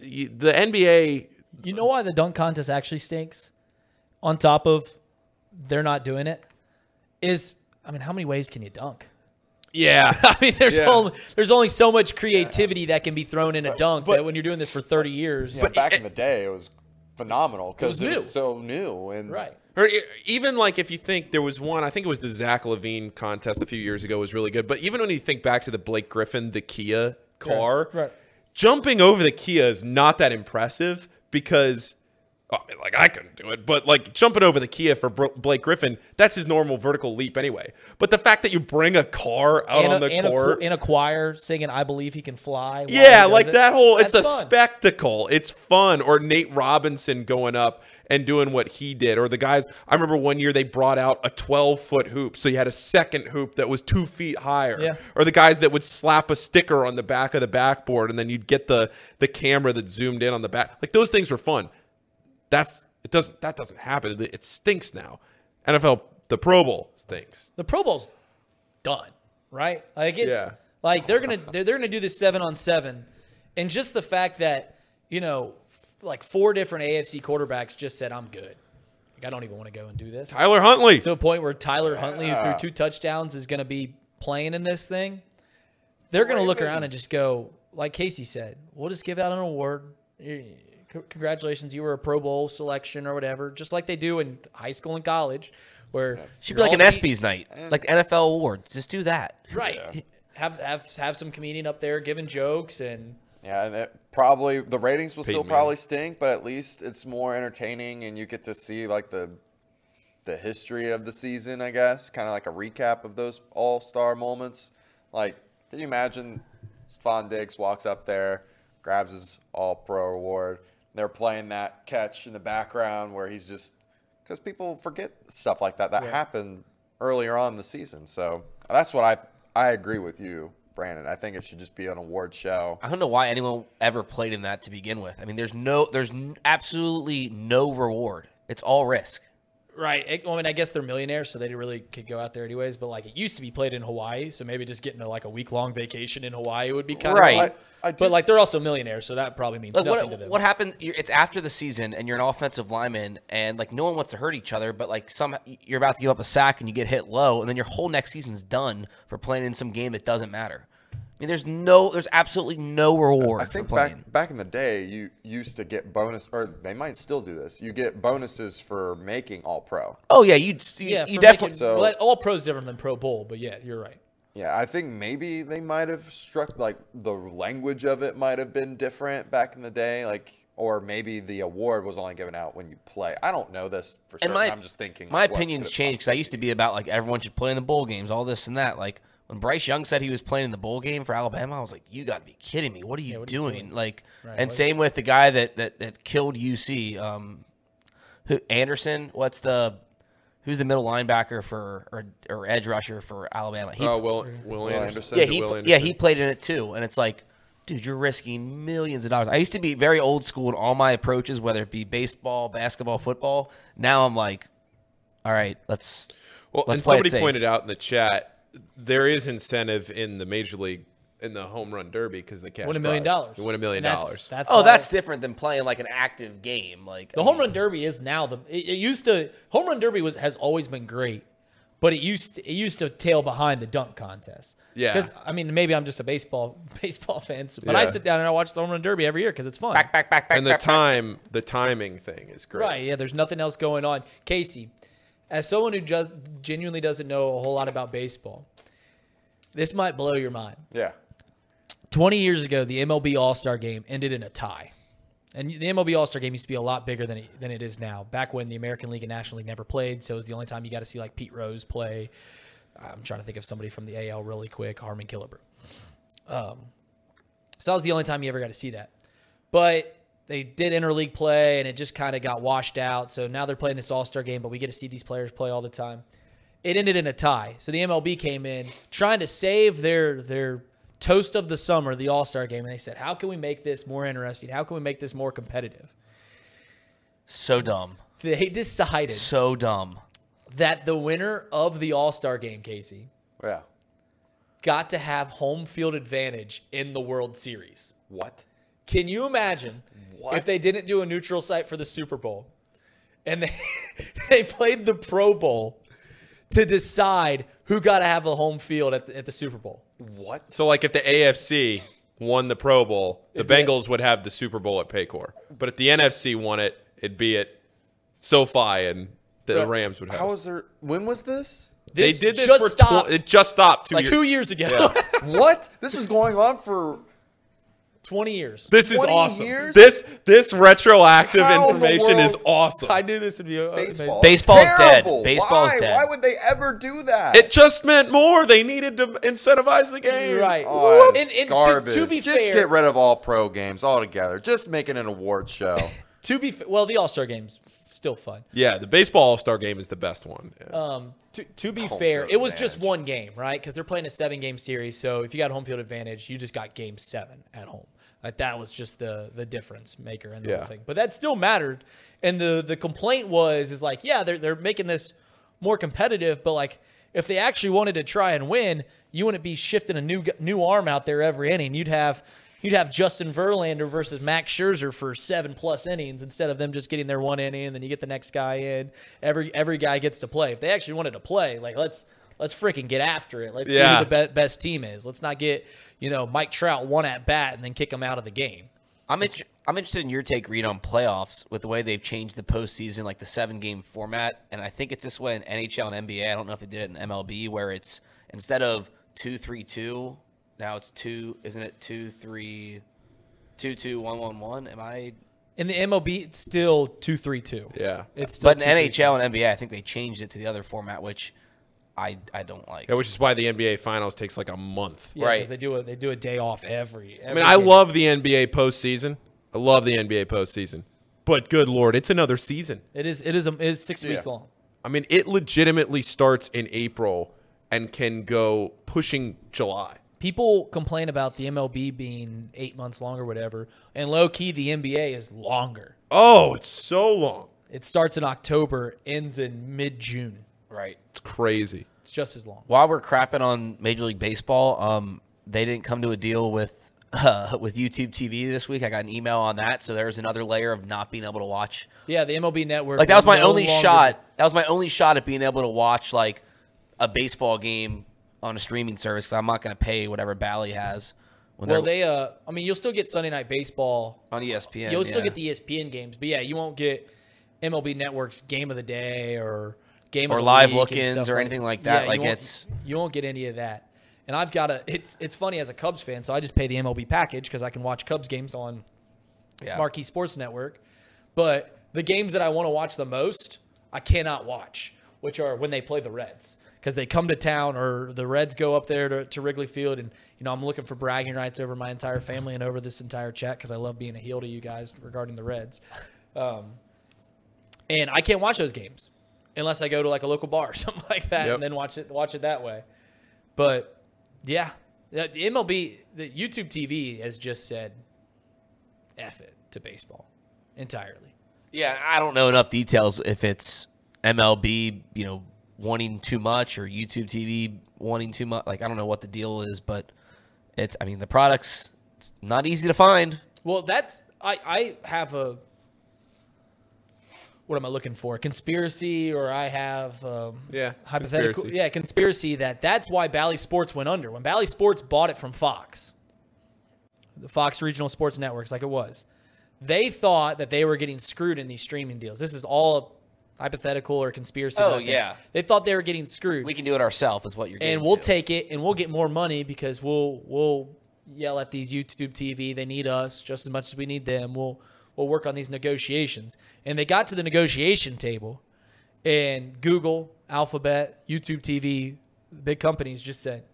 the NBA You know why the dunk contest actually stinks? On top of they're not doing it, is I mean, how many ways can you dunk? Yeah <laughs> I mean, there's Yeah. only there's only so much creativity that can be thrown in a dunk that when you're doing this for 30 years. Yeah, back in the day, it was phenomenal because was it, was so new and Right. Or even like if you think there was one, I think it was the Zach LaVine contest a few years ago was really good. But even when you think back to the Blake Griffin, the Kia car, right. jumping over the Kia is not that impressive because, I mean, like I couldn't do it, but like jumping over the Kia for Bro- Blake Griffin, that's his normal vertical leap anyway. But the fact that you bring a car out and, on a, the and, court, cho- and a choir singing "I Believe He Can Fly." yeah, like it, that whole it's a fun. spectacle. It's fun. Or Nate Robinson going up and doing what he did. Or the guys I remember one year they brought out a 12 foot hoop. So you had a second hoop that was two feet higher. Yeah. Or the guys that would slap a sticker on the back of the backboard and then you'd get the the camera that zoomed in on the back. Like those things were fun. That's it doesn't that doesn't happen. It, it stinks now. NFL the Pro Bowl stinks. the Pro Bowl's done, right? Like it's Yeah. like they're gonna they're, they're gonna do this seven on seven, and just the fact that you know f- like four different AFC quarterbacks just said I'm good. Like I don't even want to go and do this Tyler Huntley. to a point where Tyler Huntley, who threw two touchdowns, is gonna be playing in this thing. They're gonna look around and just go like Casey said, we'll just give out an award. C- Congratulations, you were a Pro Bowl selection or whatever, just like they do in high school and college, where Should you're be like an beat- ESPYS night, like NFL awards. Just do that. Right. Have have have some comedian up there giving jokes and Yeah, and it probably the ratings will Peyton still Manning. probably stink, but at least it's more entertaining, and you get to see like the the history of the season. I guess kind of like a recap of those All Star moments. Like, can you imagine Stefon Diggs walks up there, grabs his All Pro award. They're playing that catch in the background where he's just because people forget stuff like that that happened earlier on in the season. So that's what I I agree with you, Brandon. I think it should just be an award show. I don't know why anyone ever played in that to begin with. I mean, there's no, there's n- absolutely no reward. It's all risk. Right. It- I mean, I guess they're millionaires, so they really could go out there anyways. But like, it used to be played in Hawaii, so maybe just getting a, like a week long vacation in Hawaii would be kind Right. of. I- I but like, they're also millionaires, so that probably means Like nothing to them. what happened? You're, it's after the season, and you're an offensive lineman, and like no one wants to hurt each other, but like some you're about to give up a sack and you get hit low, and then your whole next season's done for playing in some game that doesn't matter. I mean, there's no, there's absolutely no reward I think for playing. back back in the day, you used to get bonus, or they might still do this. You get bonuses for making All Pro. oh yeah, you'd you, yeah, you definitely. making- So- well, that- all pros different than pro bowl, but yeah, you're right. Yeah, I think maybe they might have struck like the language of it might have been different back in the day, like or maybe the award was only given out when you play. I don't know this for and certain. my, I'm just thinking. My like, opinions could changed because I used to be about like everyone should play in the bowl games, all this and that. Like when Bryce Young said he was playing in the bowl game for Alabama, I was like, "You got to be kidding me! What are you, what are you doing? doing? Like, Right, and same with the guy that that, that killed UC, um, who Anderson. What's the who's the middle linebacker for or, or edge rusher for Alabama? He, Oh, Will, Will Anderson. Anderson. yeah, he Will Anderson? yeah he played in it too, and it's like, dude, you're risking millions of dollars. I used to be very old school in all my approaches, whether it be baseball, basketball, football. Now I'm like, all right, let's Well, let's and somebody pointed out in the chat there is incentive in the major league in the home run derby because the cash Win a million prize. dollars. You win a million that's- dollars. That's oh, why- that's different than playing like an active game. Like the I home mean, run derby is now the. It, it used to home run derby was has always been great, but it used to, it used to tail behind the dunk contest. Yeah. Because I mean, maybe I'm just a baseball <laughs> baseball fan, but I Yeah. sit down and I watch the home run derby every year because it's fun. back, back, back, back, and the back, back. time, the timing thing is great. Right. Yeah. There's nothing else going on. Casey, as someone who just genuinely doesn't know a whole lot about baseball, this might blow your mind. Yeah. 20 years ago, the MLB All Star game ended in a tie. And the MLB All Star game used to be a lot bigger than it, than it is now. Back when the American League and National League never played, so it was the only time you got to see like Pete Rose play. I'm trying to think of somebody from the AL really quick, Harmon Killebrew. Um, so that was the only time you ever got to see that. But they did interleague play, and it just kind of got washed out. So now they're playing this All Star game, but we get to see these players play all the time. It ended in a tie. So the MLB came in trying to save their their toast of the summer, the All Star game, and they said, "How can we make this more interesting? How can we make this more competitive?" so dumb, They decided so dumb. that the winner of the All Star game, Casey, Yeah. got to have home field advantage in the World Series. What? Can you imagine if they didn't do a neutral site for the Super Bowl and they <laughs> they played the Pro Bowl to decide who got to have a home field at the, at the Super Bowl? What? So, like, if the AFC won the Pro Bowl, the It'd be- Bengals would have the Super Bowl at Paycor. But if the NFC won it, it'd be at SoFi, and the Right. Rams would have. How was there? When was this? they did this just for stopped tw- it just stopped two like years. two years ago, <laughs> what? This was going on for. 20 years. This is 20 awesome. years? This this retroactive How in the information is awesome. I knew this would be uh, Baseball. amazing. Baseball's dead. Terrible. Baseball's Why? dead. Why would they ever do that? It just meant more. They needed to incentivize the game. Right. Oh, And- it's and to- garbage. to be Just fair- get rid of all pro games altogether. Just make it an award show. <laughs> To be fa- well, the All Star game's still fun. Yeah, the baseball All Star game is the best one. Yeah. Um, to, to be Home fair, field it was just advantage. one game, right? Because they're playing a seven game series. So if you got home field advantage, you just got game seven at home. Like that was just the the difference maker and the Yeah. whole thing. But that still mattered. And the the complaint was is like, yeah, they're they're making this more competitive, but like if they actually wanted to try and win, you wouldn't be shifting a new new arm out there every inning. You'd have you'd have Justin Verlander versus Max Scherzer for seven plus innings instead of them just getting their one inning and then you get the next guy in. Every every guy gets to play. If they actually wanted to play, like let's let's freaking get after it. Let's see who the be- best team is. Let's not get you know Mike Trout one at bat and then kick him out of the game. I'm inter- I'm interested in your take, Reed, on playoffs with the way they've changed the postseason, like the seven game format. And I think it's this way in NHL and NBA. I don't know if they did it in MLB, where it's instead of two three two, now it's two. Isn't it two three, two two one one one? Am I? In the MLB, it's still two three two. Yeah. it's still But in 2-3-2. NHL and NBA, I think they changed it to the other format, which I I don't like. Yeah, which is why the NBA Finals takes like a month. Yeah, Right. because they do a they do a day off every. I mean, I love the NBA postseason. I love the NBA postseason. But good lord, it's another season. it is it is a, it is six weeks long. I mean, it legitimately starts in April and can go pushing July. People complain about the MLB being eight months long or whatever, and low key the NBA is longer. Oh, it's so long. It starts in October, ends in mid June. Right. It's crazy. It's just as long. While we're crapping on Major League Baseball, um, they didn't come to a deal with uh, with YouTube TV this week. I got an email on that, so there was another layer of not being able to watch. Yeah, the MLB Network. Like that was will my no only longer- shot. That was my only shot at being able to watch like a baseball game on a streaming service. 'cause I'm not going to pay whatever Bally has. Well, they're. Uh, I mean, you'll still get Sunday Night Baseball. on ESPN. You'll still get the ESPN games, but yeah, you won't get MLB Network's Game of the Day or Game Or live look-ins or anything like that. Yeah, Like, you won't- it's- you won't get any of that. And I've got a. It's it's funny as a Cubs fan, so I just pay the MLB package because I can watch Cubs games on yeah. Marquee Sports Network. But the games that I want to watch the most, I cannot watch, which are when they play the Reds. Because they come to town or the Reds go up there to, to Wrigley Field. And, you know, I'm looking for bragging rights over my entire family and over this entire chat because I love being a heel to you guys regarding the Reds. Um, and I can't watch those games unless I go to like a local bar or <laughs> something like that Yep. and then watch it watch it that way. But yeah, the the MLB, the YouTube TV has just said F it to baseball entirely. Yeah, I don't know enough details if it's MLB, you know, wanting too much or YouTube TV wanting too much. Like I don't know what the deal is, but it's. I mean, the product's it's not easy to find. Well, that's I I have a what am I looking for? Conspiracy or I have um, Yeah, hypothetical conspiracy. yeah conspiracy that that's why Bally Sports went under when Bally Sports bought it from Fox, the Fox Regional Sports Networks, like it was. They thought that they were getting screwed in these streaming deals. This is all hypothetical or conspiracy. Oh, that yeah. they thought they were getting screwed. We can do it ourselves, is what you're. and we'll to. take it and we'll get more money because we'll we'll yell at these YouTube TV. They need us just as much as we need them. We'll we'll work on these negotiations. And they got to the negotiation table, and Google, Alphabet, YouTube TV, big companies just said,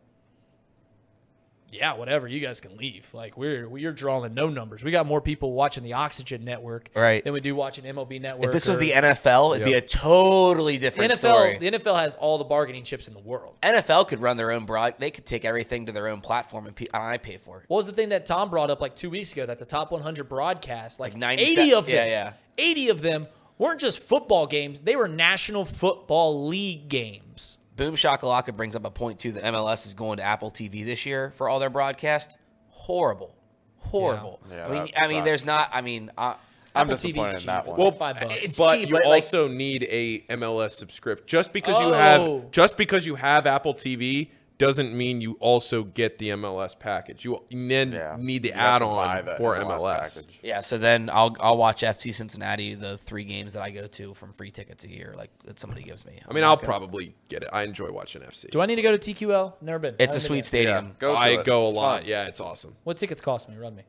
"Yeah, whatever. You guys can leave. Like we're we're drawing no numbers. We got more people watching the Oxygen Network Right. than we do watching MLB Network. If this was or- the NFL, it'd be a totally the different NFL, story. the NFL has all the bargaining chips in the world. NFL could run their own broad. They could take everything to their own platform, and, pe- and I pay for it. What was the thing that Tom brought up like two weeks ago? That the top 100 broadcasts, like, Like 80 of them, yeah, yeah. 80 of them weren't just football games; they were National Football League games. Boom Shakalaka brings up a point too that MLS is going to Apple TV this year for all their broadcast. Horrible, horrible. Yeah. I mean, I mean, there's not. I mean, uh, I'm Apple TV's disappointed in cheap. that It's one. like Well, five bucks. it's but cheap, you but, like- also need a MLS subscription. Just because you Oh. have just because you have Apple TV doesn't mean you also get the MLS package. You then Yeah. need the You have to buy add-on for MLS MLS. package. yeah. So then I'll I'll watch FC Cincinnati, the three games that I go to from free tickets a year, like that somebody gives me. I mean, I'll probably get it. I enjoy watching FC. Do I need to go to TQL? Never been. It's a been sweet yet. stadium. Go to I it. go a It's lot. fun. Yeah, it's awesome. What tickets cost me? Run me.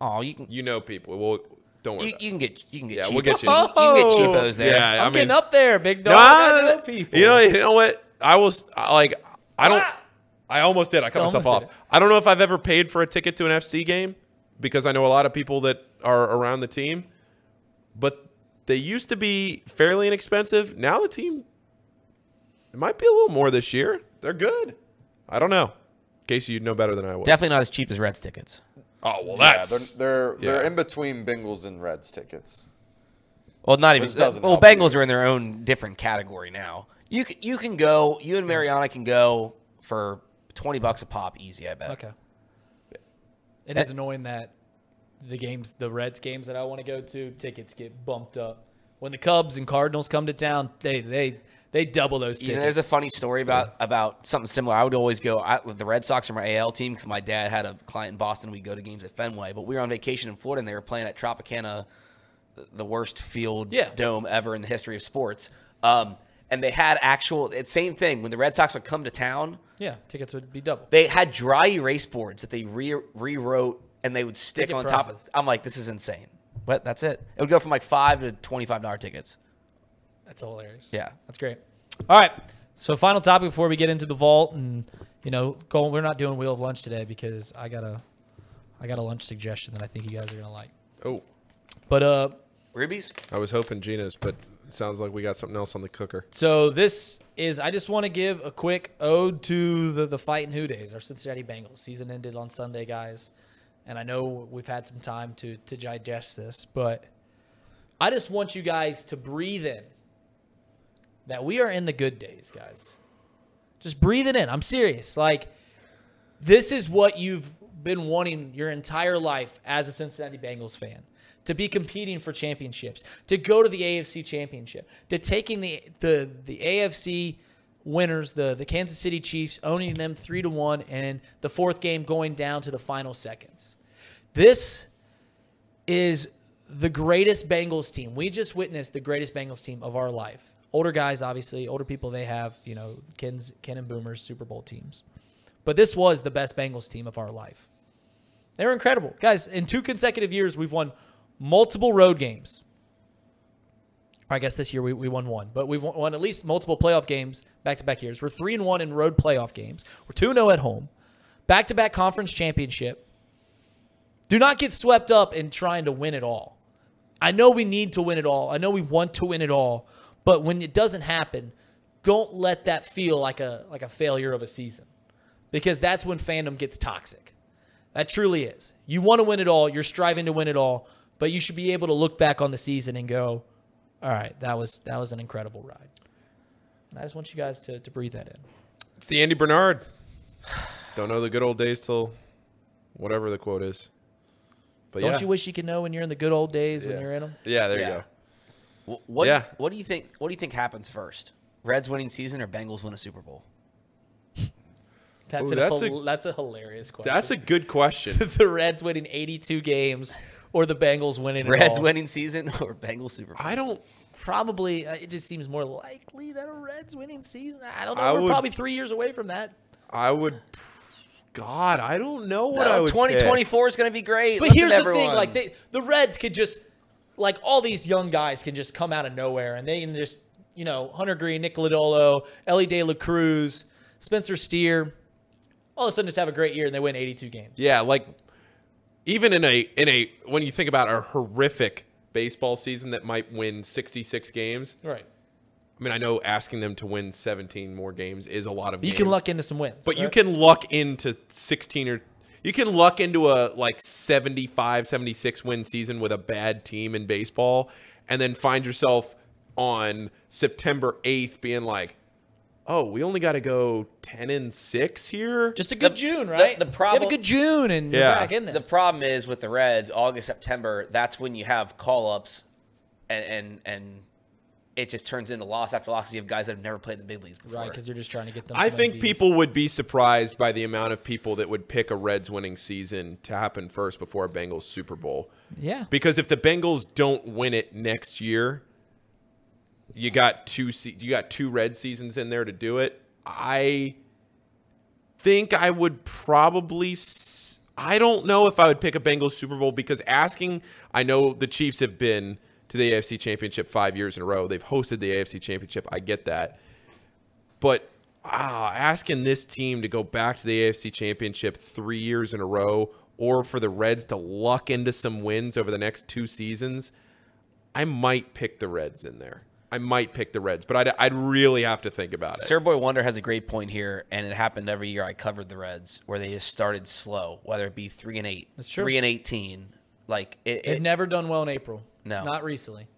Oh, you can You know people. Well, don't worry. you, you can get you can get Yeah, cheap- we'll get you. <laughs> you, can get oh! cheapos there. Yeah, I'm I mean, getting up there, big dog. I I- know people. You know, you know what? I was I- like, I don't. Ah! I almost did. I cut You myself off. I don't know if I've ever paid for a ticket to an FC game because I know a lot of people that are around the team, but they used to be fairly inexpensive. Now the team, it might be a little more this year. They're good. I don't know. Casey, you'd know better than I would. Definitely not as cheap as Reds tickets. Oh well, Yeah, that's they're they're, they're in between Bengals and Reds tickets. Well, not even. Well, Bengals either. are in their own different category now. You can, you can go. You and Mariana can go for twenty bucks a pop, easy. I bet. Okay. It is annoying that the games, the Reds games that I want to go to, tickets get bumped up. When the Cubs and Cardinals come to town, they they they double those You tickets. know, there's a funny story about about something similar. I would always go. I, the Red Sox are my AL team because my dad had a client in Boston. We'd go to games at Fenway, but we were on vacation in Florida and they were playing at Tropicana, the- the worst field Yeah. dome ever in the history of sports. Um, and they had actual. Same thing when the Red Sox would come to town. yeah, tickets would be double. They had dry erase boards that they re- rewrote and they would stick Ticket on top. Of, I'm like, this is insane. But that's it. It would go from like five to twenty five dollar tickets. That's hilarious. Yeah. That's great. All right. So final topic before we get into the vault and you know, go we're not doing wheel of lunch today because I got a I got a lunch suggestion that I think you guys are gonna like. Oh, But uh Rubies. I was hoping Gina's, but it sounds like we got something else on the cooker. So this is I just want to give a quick ode to the the fighting Who Deys, our Cincinnati Bengals. Season ended on Sunday, guys. And I know we've had some time to to digest this, but I just want you guys to breathe in that we are in the good days, guys. Just breathe it in. I'm serious. Like, this is what you've been wanting your entire life as a Cincinnati Bengals fan to be competing for championships, to go to the AFC championship, to taking the the the AFC winners, the the Kansas City Chiefs, owning them three to one, and the fourth game going down to the final seconds. This is the greatest Bengals team. We just witnessed the greatest Bengals team of our life. Older guys, obviously, older people. They have you know Ken's Ken and Boomers Super Bowl teams, but this was the best Bengals team of our life. They were incredible, guys. In two consecutive years, we've won multiple road games. I guess this year we, we won one, but we've won, at least multiple playoff games back to back years. We're three and one in road playoff games. We're two zero oh at home. Back to back conference championship. Do not get swept up in trying to win it all. I know we need to win it all. I know we want to win it all, but when it doesn't happen, don't let that feel like a like a failure of a season, because that's when fandom gets toxic. That truly is. You want to win it all. You're striving to win it all, but you should be able to look back on the season and go, "All right, that was that was an incredible ride." And I just want you guys to to breathe that in. It's the Andy Bernard. Don't know the good old days till whatever the quote is. But Don't yeah. you wish you could know when you're in the good old days when you're in them? Yeah, there Yeah. you go. Wh- What? Yeah. What do you think? What do you think happens first? Reds winning season or Bengals win a Super Bowl? That's, Ooh, a, that's hil- a- that's a hilarious question. That's a good question. <laughs> the Reds winning 82 games or the Bengals winning it Reds all. winning season <laughs> or Bengals Super Bowl? I don't. Probably, uh, it just seems more likely that a Reds winning season. I don't know. I We're would- probably three years away from that. I would. God, I don't know what I No, would. 2024 is going to be great. But Listen, here's the everyone. thing: like they, the Reds could just, like all these young guys can just come out of nowhere, and they can just, you know, Hunter Greene, Nick Lodolo, Elly De La Cruz, Spencer Steer, all of a sudden just have a great year and they win 82 games. Yeah, like even in a in a when you think about a horrific baseball season that might win 66 games. Right. I mean, I know asking them to win 17 more games is a lot of You games. can luck into some wins. But you can luck into 16 or you can luck into a like 75, 76 win season with a bad team in baseball and then find yourself on September 8th being like, "Oh, we only got to go 10 and 6 here?" just a good The- June, right? the You problem- have a good June and you're Yeah. back in this. The problem is with the Reds, August, September, that's when you have call ups and, and and it just turns into loss after loss. You have guys that have never played in the big leagues before. right, because you're just trying to get them. I think MVs. people would be surprised by the amount of people that would pick a Reds winning season to happen first before a Bengals Super Bowl. Yeah. Because if the Bengals don't win it next year, you got two se- you got two red seasons in there to do it. I think I would probably s- I don't know if I would pick a Bengals Super Bowl because asking I know the Chiefs have been to the AFC Championship 5 years in a row. They've hosted the AFC Championship. I get that. But ah, asking this team to go back to the AFC Championship 3 years in a row or for the Reds to luck into some wins over the next two seasons, I might pick the Reds in there. I might pick the Reds, but I'd, I'd really have to think about it. Sir Boy Wonder has a great point here, and it happened every year I covered the Reds, where they just started slow, whether it be three and eight, That's true. three and eighteen. Like it, They've it never done well in April. No. Not recently.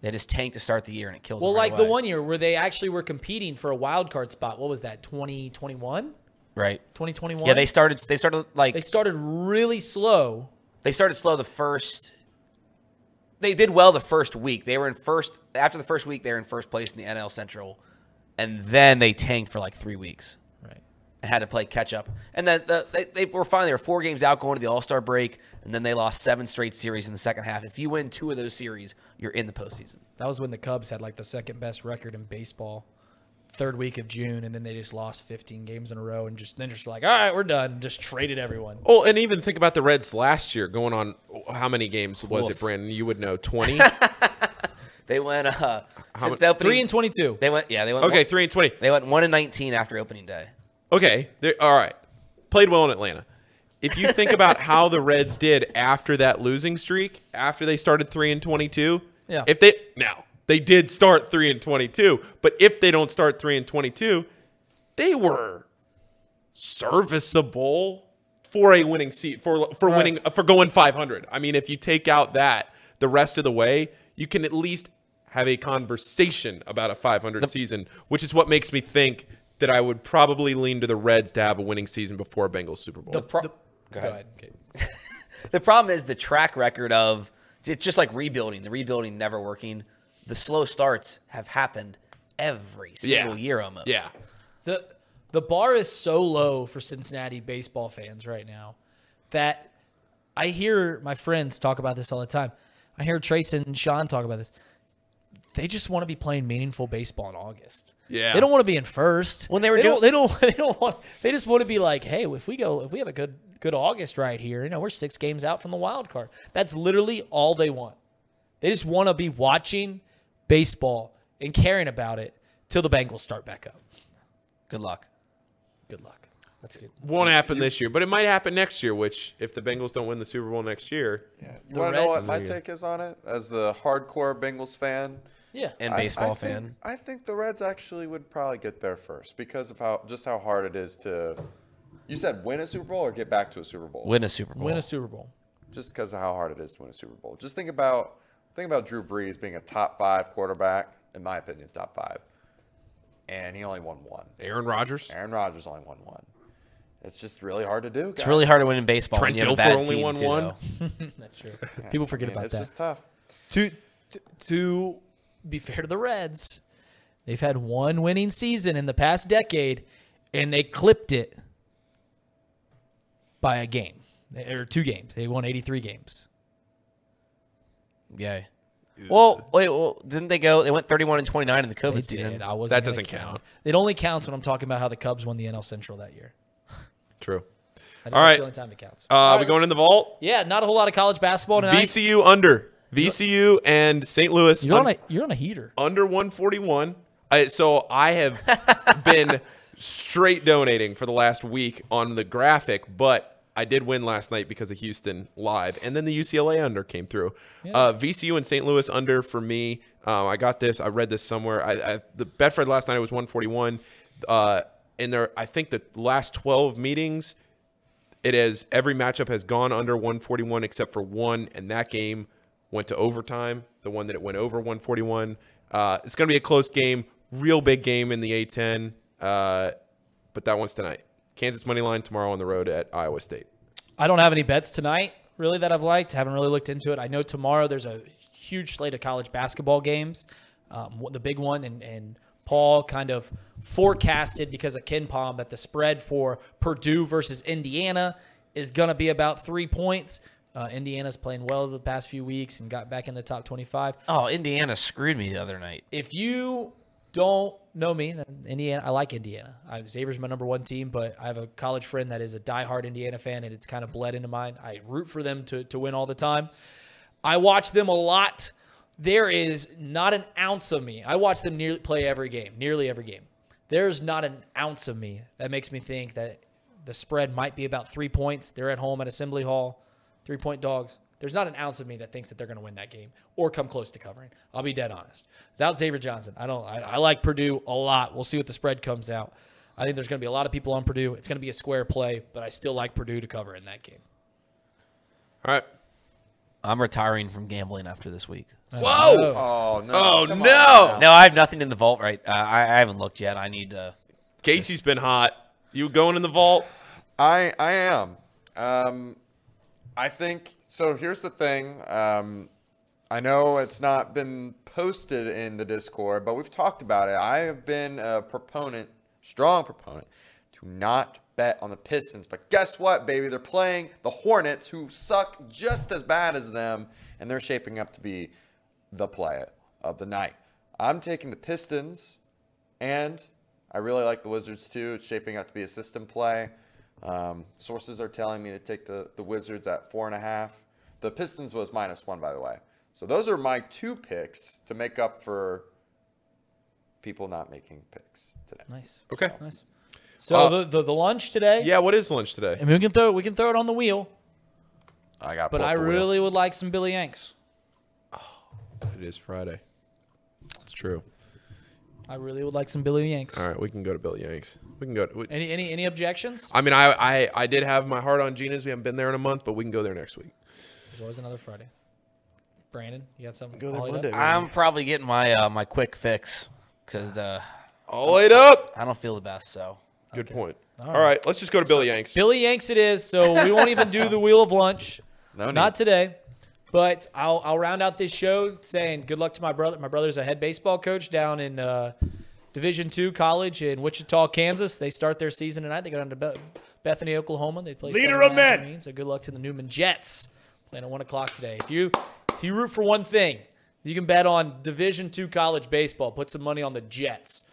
they just tanked to start the year, and it kills. Well, them right like the one year where they actually were competing for a wild card spot. What was that? 2021? right? 2021? Yeah, they started. They started like they started really slow. they started slow the first. They did well the first week. They were in first after the first week. They were in first place in the NL Central, and then they tanked for like three weeks. Right. and had to play catch up. And then the, they, they were fine. They were four games out going to the All Star break, and then they lost seven straight series in the second half. If you win two of those series, you're in the postseason. That was when the Cubs had like the second best record in baseball. Third week of June, and then they just lost 15 games in a row, and just then just like, all right, we're done. Just traded everyone. Oh, and even think about the Reds last year going on how many games was it, Brandon? You would know 20? <laughs> They went uh, How since mu- opening. Three and 22. They went yeah. They went okay, one, 3 and 20. They went one and nineteen after opening day. Okay, there- all right. Played well in Atlanta. If you think about how the Reds did after that losing streak, after they started 3 and 22, Yeah. If they now, they did start 3 and 22, but if they don't start 3 and 22, they were serviceable for a winning seat for for Right. winning for going 500. I mean, if you take out that the rest of the way, you can at least have a conversation about a 500 season, which is what makes me think that I would probably lean to the Reds to have a winning season before a Bengals Super Bowl. The pro- Go ahead. Okay. <laughs> The problem is the track record of it's just like rebuilding. The rebuilding never working. The slow starts have happened every single year almost. Yeah. the the bar is so low for Cincinnati baseball fans right now that I hear my friends talk about this all the time. I hear Trace and Sean talk about this. They just want to be playing meaningful baseball in August. Yeah. they don't want to be in first. When they were they doing- don't, they don't, <laughs> they don't want. They just want to be like, hey, if we go, if we have a good, good August right here, you know, we're six games out from the wild card. That's literally all they want. They just want to be watching baseball and caring about it till the Bengals start back up. Good luck. Good luck. That's good. Won't happen this year, but it might happen next year, which if the Bengals don't win the Super Bowl next year, yeah. You want to know what my take is on it? As the hardcore Bengals fan, Yeah. And baseball I think- fan. I think the Reds actually would probably get there first because of how just how hard it is to. You said win a Super Bowl or get back to a Super Bowl. Win a Super Bowl. Win a Super Bowl. Just because of how hard it is to win a Super Bowl. Just think about think about Drew Brees being a top five quarterback, in my opinion, top five, and he only won one. Aaron Rodgers, Aaron Rodgers only won one. It's just really hard to do. It's really hard to win in baseball. Trent when you have a Dilfer bad only team, won too, one. <laughs> That's true. <laughs> People forget about it's that. It's just tough. to, to to be fair to the Reds, they've had one winning season in the past decade, and they clipped it by a game or two games. They won 83 games. Yeah. Well, wait. Well, didn't they go? They went 31 and 29 in the COVID They season. did. I wasn't That gonna doesn't count. It only counts when I'm talking about how the Cubs won the NL Central that year. true. I think All that's the only time it counts. Uh, we going in the vault? yeah, not a whole lot of college basketball tonight. VCU under VCU and St. Louis You're on un- a you're on a heater. under 141. I, so I have been <laughs> straight donating for the last week on the graphic, but I did win last night because of Houston live, and then the UCLA under came through. Uh, VCU and St. Louis under for me. Um, I got this. I read this somewhere. I, I, the Betfred last night was 141. Uh, and there, I think the last 12 meetings, it has every matchup has gone under 141 except for one, and that game went to overtime. The one that it went over 141. Uh, it's going to be a close game, real big game in the A10. Uh, but that one's tonight. Kansas money line tomorrow on the road at Iowa State. I don't have any bets tonight, really, that I've liked. Haven't really looked into it. I know tomorrow there's a huge slate of college basketball games. Um, the big one, and, and Paul kind of forecasted because of KenPom that the spread for Purdue versus Indiana is going to be about three points. Uh, Indiana's playing well the past few weeks and got back in the top 25. Oh, Indiana screwed me the other night. If you don't know me, Indiana, I like Indiana. I, Xavier's my number one team, but I have a college friend that is a diehard Indiana fan, and it's kind of bled into mine. I root for them to, to win all the time. I watch them a lot. There is not an ounce of me. I watch them nearly play every game, nearly every game. There's not an ounce of me that makes me think that the spread might be about three points. They're at home at Assembly Hall, three point dogs. There's not an ounce of me that thinks that they're going to win that game or come close to covering. I'll be dead honest. Without Xavier Johnson, I don't. I, I like Purdue a lot. We'll see what the spread comes out. I think there's going to be a lot of people on Purdue. It's going to be a square play, but I still like Purdue to cover in that game. All right. I'm retiring from gambling after this week. Whoa! Oh no! Oh Come no! No, I have nothing in the vault right. Uh, I, I haven't looked yet. I need to. Casey's been hot. You going in the vault? I I am. Um, I think so. Here's the thing. Um, I know it's not been posted in the Discord, but we've talked about it. I have been a proponent, strong proponent, to not bet on the Pistons. But guess what, baby? They're playing the Hornets, who suck just as bad as them, and they're shaping up to be the play of the night. I'm taking the Pistons, and I really like the Wizards too. It's shaping up to be a system play. Um, sources are telling me to take the, the Wizards at four and a half. The Pistons was minus one, by the way. So those are my two picks to make up for people not making picks today. Nice. Okay. Nice. So Uh, the, the the lunch today. Yeah. What is lunch today? I mean, we can throw it. we can throw it on the wheel, I got. but I really would like some Billy Yanks. Oh, It is Friday. It's true. I really would like some Billy Yanks. All right, we can go to Billy Yanks. We can go. To, we, Any any any objections? I mean, I, I I did have my heart on Gina's. We haven't been there in a month, but we can go there next week. There's always another Friday. Brandon, you got something? Go there all up? Monday. I'm probably getting my uh, my quick fix because uh, All laid up. I don't feel the best. So Good point. All right, let's just go to Billy Yanks. Billy Yanks it is. So we won't even do the wheel of lunch. <laughs> No need. Not today. But I'll I'll round out this show saying good luck to my brother. My brother's a head baseball coach down in uh, Division two college in Wichita, Kansas. They start their season tonight. They go down to Bethany, Oklahoma. They play Leader of men. So good luck to the Newman Jets playing at one o'clock today. If you if you root for one thing, you can bet on Division two college baseball. Put some money on the Jets.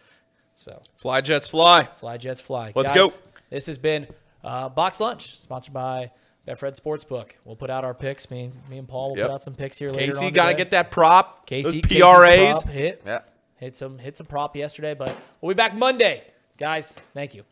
So Fly Jets fly. Fly Jets fly. Let's Guys, go. This has been uh, Box'd Lunch, sponsored by Betfred Sportsbook. We'll put out our picks. Me, and- me and Paul will Yep. put out some picks here later. Casey got to get that prop. Casey, Those PRAs. prop hit. Yeah. Hit some hit some prop yesterday, but we'll be back Monday, guys. Thank you.